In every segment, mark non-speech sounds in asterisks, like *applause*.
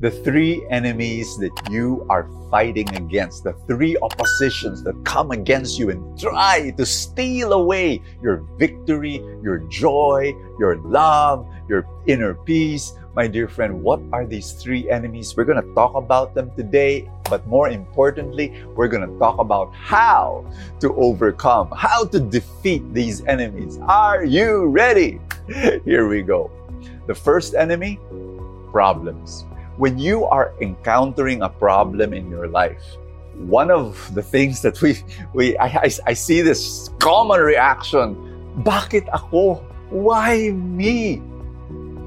The three enemies that you are fighting against, the three oppositions that come against you and try to steal away your victory, your joy, your love, your inner peace. My dear friend, what are these three enemies? We're going to talk about them today, but more importantly, we're going to talk about how to overcome, how to defeat these enemies. Are you ready? *laughs* Here we go. The first enemy, problems when you are encountering a problem in your life, one of the things that we, we I, I, I see this common reaction, bakit ako? Why me?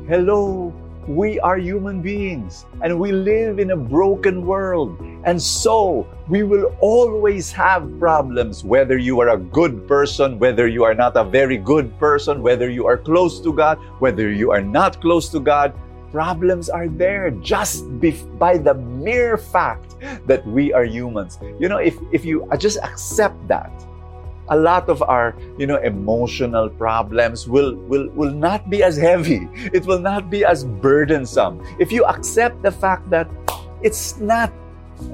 Hello, we are human beings and we live in a broken world. And so we will always have problems, whether you are a good person, whether you are not a very good person, whether you are close to God, whether you are not close to God problems are there just by the mere fact that we are humans. You know, if, if you just accept that, a lot of our you know emotional problems will will will not be as heavy. It will not be as burdensome. If you accept the fact that it's not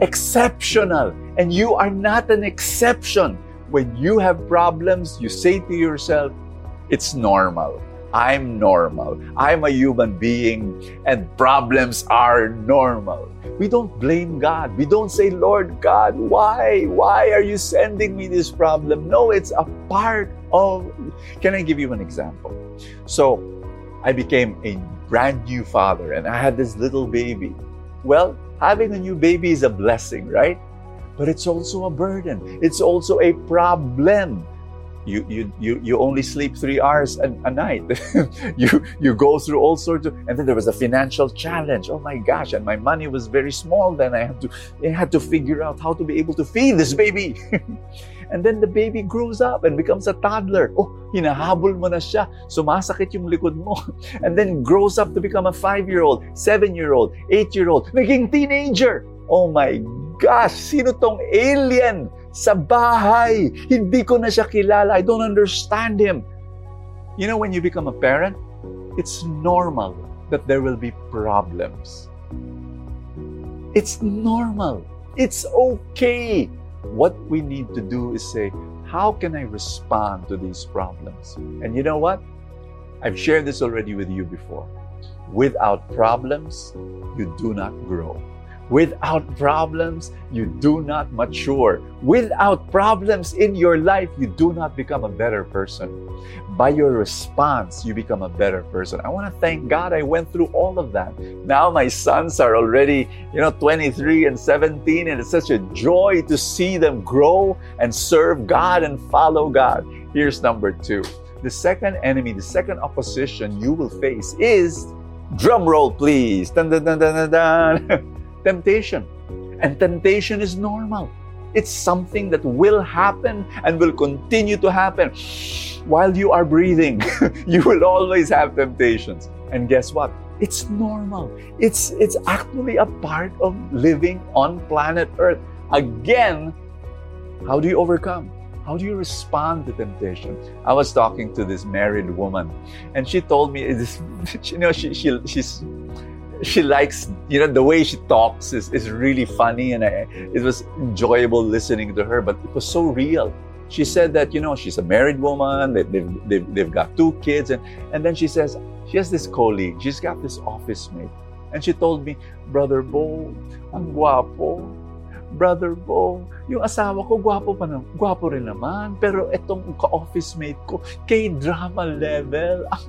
exceptional and you are not an exception when you have problems you say to yourself it's normal I'm normal. I'm a human being and problems are normal. We don't blame God. We don't say, Lord God, why? Why are you sending me this problem? No, it's a part of. Can I give you an example? So, I became a brand new father and I had this little baby. Well, having a new baby is a blessing, right? But it's also a burden. It's also a problem you you you, you only sleep three hours a, a night. *laughs* You you go through all sorts of and then there was a financial challenge. Oh my gosh and my money was very small then. I had to i had to figure out how to be able to feed this baby. *laughs* And then the baby grows up and becomes a toddler. Oh hinahabol mo na siya. Sumasakit yung likod mo. *laughs* And then grows up to become a five year old seven year old eight year old naging teenager. Oh my gosh sino tong alien sa bahay. Hindi ko na siya kilala. I don't understand him. You know, when you become a parent, it's normal that there will be problems. It's normal. It's okay. What we need to do is say, how can I respond to these problems? And you know what? I've shared this already with you before. Without problems, you do not grow. Without problems, you do not mature. Without problems in your life, you do not become a better person. By your response, you become a better person. I want to thank God I went through all of that. Now my sons are already, you know, 23 and 17, and it's such a joy to see them grow and serve God and follow God. Here's number two. The second enemy, the second opposition you will face is drum roll, please. Dun, dun, dun. *laughs* temptation. And temptation is normal. It's something that will happen and will continue to happen. While you are breathing, *laughs* you will always have temptations. And guess what? It's normal. It's, it's actually a part of living on planet Earth. Again, how do you overcome? How do you respond to temptation? I was talking to this married woman, and she told me, *laughs* you know, she, she, she's she likes you know the way she talks is, is really funny and I, it was enjoyable listening to her but it was so real. She said that you know she's a married woman they, they've, they've, they've got two kids and, and then she says she has this colleague she's got this office mate. And she told me brother bo ang guapo brother Bo, yung asawa ko, gwapo pa na, gwapo rin naman. Pero itong ka-office mate ko, K-drama level, ang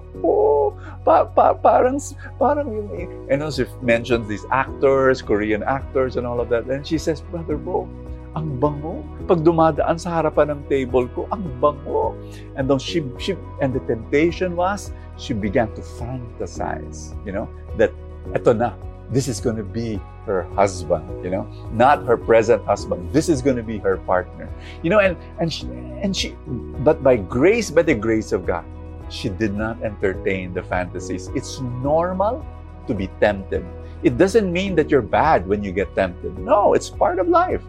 gwapo. Pa, pa, parang, parang yung, eh. and also she mentions these actors, Korean actors and all of that. And she says, Brother Bo, ang bango. Pag dumadaan sa harapan ng table ko, ang bango. And then she, she, and the temptation was, she began to fantasize, you know, that eto na, this is going to be her husband, you know, not her present husband. This is going to be her partner, you know, and and she, and she, but by grace, by the grace of God, she did not entertain the fantasies. It's normal to be tempted. It doesn't mean that you're bad when you get tempted. No, it's part of life.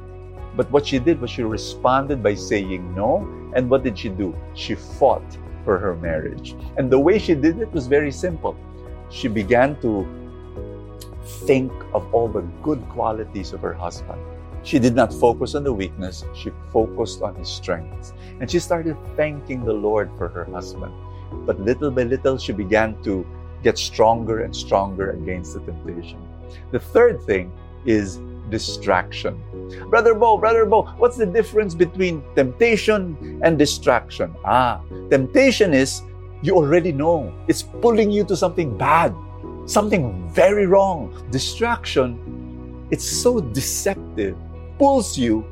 But what she did was she responded by saying no. And what did she do? She fought for her marriage. And the way she did it was very simple. She began to think of all the good qualities of her husband. She did not focus on the weakness, she focused on his strengths. And she started thanking the Lord for her husband. But little by little, she began to get stronger and stronger against the temptation. The third thing is distraction. Brother Bo, Brother Bo, what's the difference between temptation and distraction? Ah, temptation is you already know it's pulling you to something bad something very wrong. Distraction, it's so deceptive, pulls you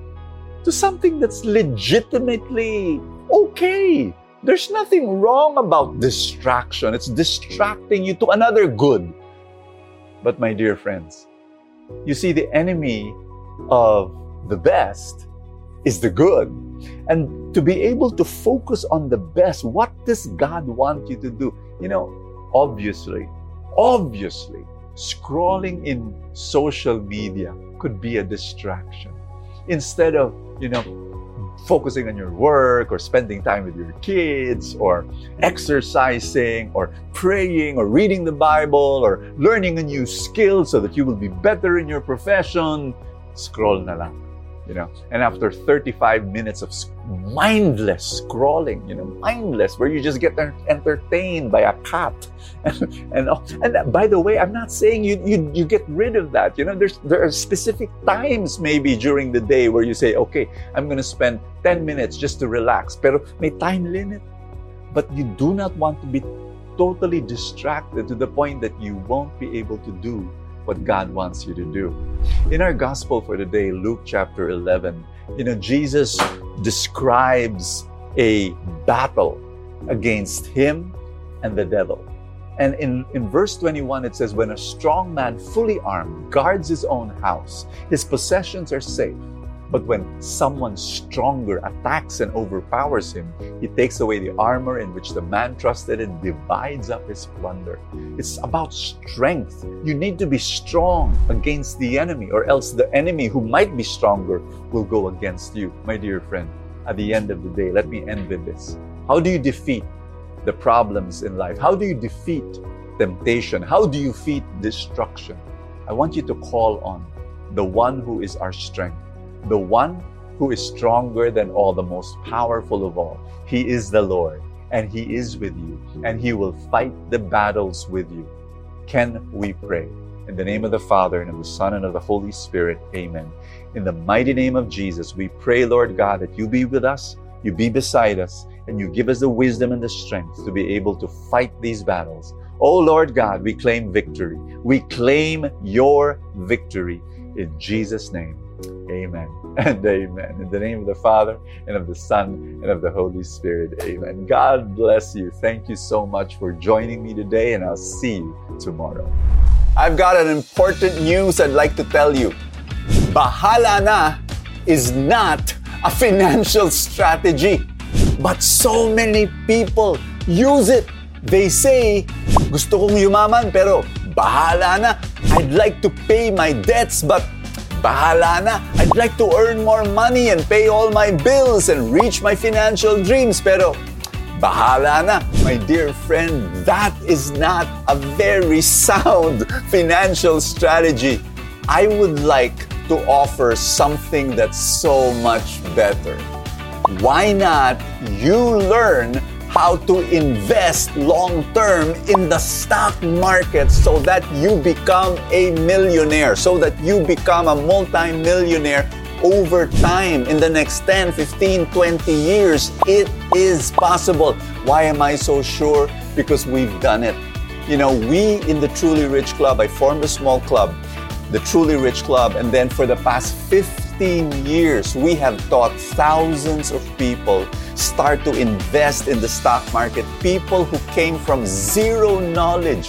to something that's legitimately okay. There's nothing wrong about distraction. It's distracting you to another good. But, my dear friends, you see, the enemy of the best is the good. And to be able to focus on the best, what does God want you to do? You know, obviously, obviously, scrolling in social media could be a distraction. Instead of, you know, focusing on your work or spending time with your kids or exercising or praying or reading the Bible or learning a new skill so that you will be better in your profession, scroll na lang you know? And after 35 minutes of mindless scrolling you know mindless where you just get entertained by a cat *laughs* and and, and by the way i'm not saying you, you you get rid of that you know? There's there are specific times maybe during the day where you say okay i'm going to spend 10 minutes just to relax pero may time limit. But you do not want to be totally distracted to the point that you won't be able to do what God wants you to do. In our gospel for today, Luke chapter 11, you know, Jesus describes a battle against him and the devil. And in, in verse 21, it says, When a strong man, fully armed, guards his own house, his possessions are safe. But when someone stronger attacks and overpowers him, he takes away the armor in which the man trusted and divides up his plunder. It's about strength. You need to be strong against the enemy, or else the enemy who might be stronger will go against you. My dear friend, at the end of the day, let me end with this. How do you defeat the problems in life? How do you defeat temptation? How do you defeat destruction? I want you to call on the one who is our strength the one who is stronger than all, the most powerful of all. He is the Lord, and He is with you, and He will fight the battles with you. Can we pray? In the name of the Father, and of the Son, and of the Holy Spirit, amen. In the mighty name of Jesus, we pray, Lord God, that you be with us, you be beside us, and you give us the wisdom and the strength to be able to fight these battles. Oh Lord God, we claim victory. We claim your victory in Jesus' name. Amen *laughs* and amen. In the name of the Father, and of the Son, and of the Holy Spirit. Amen. God bless you. Thank you so much for joining me today, and I'll see you tomorrow. I've got an important news I'd like to tell you. Bahala na is not a financial strategy, but so many people use it. They say, gusto kong yumaman pero bahala na. I'd like to pay my debts but Bahala na. I'd like to earn more money and pay all my bills and reach my financial dreams pero bahala na. My dear friend, that is not a very sound *laughs* financial strategy. I would like to offer something that's so much better. Why not you learn how to invest long term in the stock market so that you become a millionaire, so that you become a multi-millionaire over time in the next 10, 15, 20 years. It is possible. Why am I so sure? Because we've done it. You know, we in the Truly Rich Club, I formed a small club, the Truly Rich Club, and then for the past 15 years, we have taught thousands of people start to invest in the stock market. People who came from zero knowledge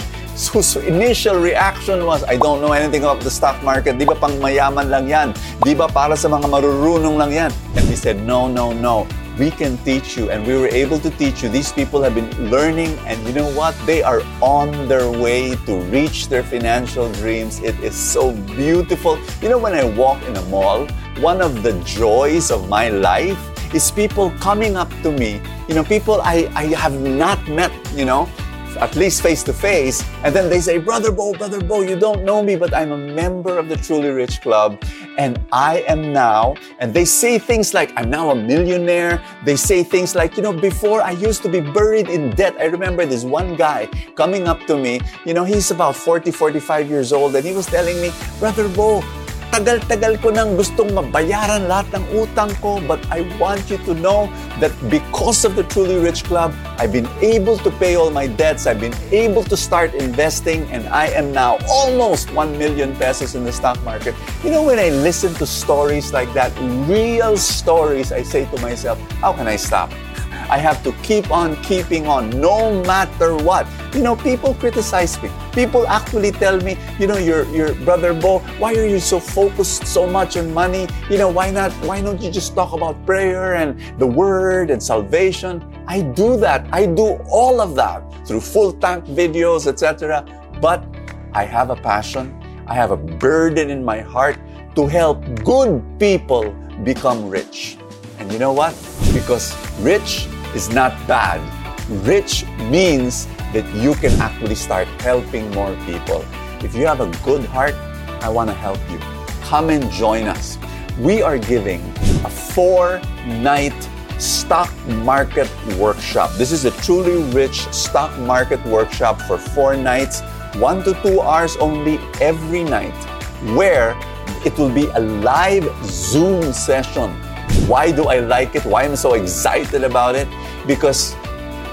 whose initial reaction was, I don't know anything about the stock market. Di ba pang mayaman lang yan? Di ba para sa mga marurunong lang yan? And we said, no, no, no. We can teach you. And we were able to teach you. These people have been learning. And you know what? They are on their way to reach their financial dreams. It is so beautiful. You know, when I walk in a mall, one of the joys of my life is people coming up to me. You know, people I, I have not met, you know, at least face to face. And then they say, Brother Bo, Brother Bo, you don't know me, but I'm a member of the Truly Rich Club. And I am now, and they say things like, I'm now a millionaire. They say things like, you know, before I used to be buried in debt. I remember this one guy coming up to me, you know, he's about 40, 45 years old, and he was telling me, Brother Bo, tagal-tagal ko nang gustong mabayaran lahat ng utang ko, but I want you to know that because of the Truly Rich Club, I've been able to pay all my debts, I've been able to start investing, and I am now almost 1 million pesos in the stock market. You know, when I listen to stories like that, real stories, I say to myself, how can I stop? I have to keep on keeping on no matter what. You know, people criticize me. People actually tell me, you know, your your brother Bo, why are you so focused so much on money? You know, why not why don't you just talk about prayer and the word and salvation? I do that. I do all of that through full tank videos, etc. But I have a passion. I have a burden in my heart to help good people become rich. And you know what? Because rich is not bad. Rich means that you can actually start helping more people. If you have a good heart, I want to help you. Come and join us. We are giving a four night stock market workshop. This is a truly rich stock market workshop for four nights, one to two hours only every night, where it will be a live Zoom session why do I like it? Why am I so excited about it? Because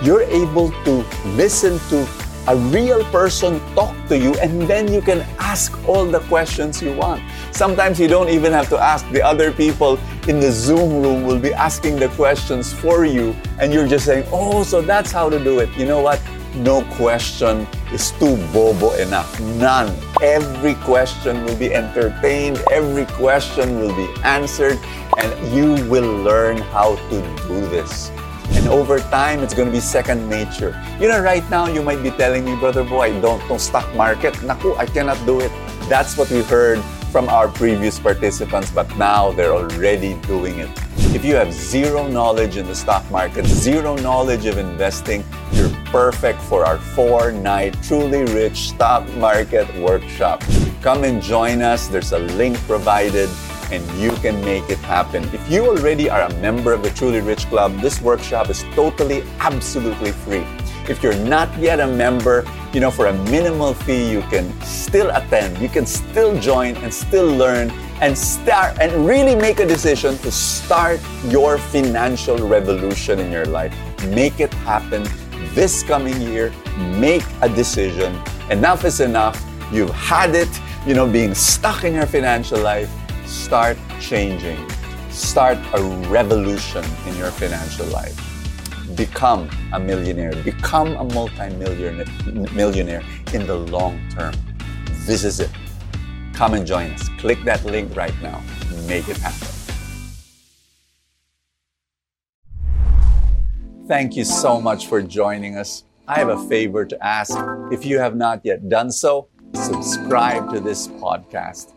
you're able to listen to a real person talk to you and then you can ask all the questions you want. Sometimes you don't even have to ask. The other people in the Zoom room will be asking the questions for you and you're just saying, oh, so that's how to do it. You know what? No question is too bobo enough. None. Every question will be entertained, every question will be answered, and you will learn how to do this. And over time, it's going to be second nature. You know, right now, you might be telling me, Brother Bo, don't, don't stock market. Naku, I cannot do it. That's what we heard from our previous participants, but now they're already doing it. If you have zero knowledge in the stock market, zero knowledge of investing, you're perfect for our four night Truly Rich Stock Market Workshop. Come and join us. There's a link provided and you can make it happen. If you already are a member of the Truly Rich Club, this workshop is totally, absolutely free. If you're not yet a member, you know, for a minimal fee, you can still attend, you can still join and still learn and start and really make a decision to start your financial revolution in your life. Make it happen this coming year. Make a decision. Enough is enough. You've had it, you know, being stuck in your financial life. Start changing. Start a revolution in your financial life become a millionaire, become a multi-millionaire millionaire in the long term. This is it. Come and join us. Click that link right now. Make it happen. Thank you so much for joining us. I have a favor to ask. If you have not yet done so, subscribe to this podcast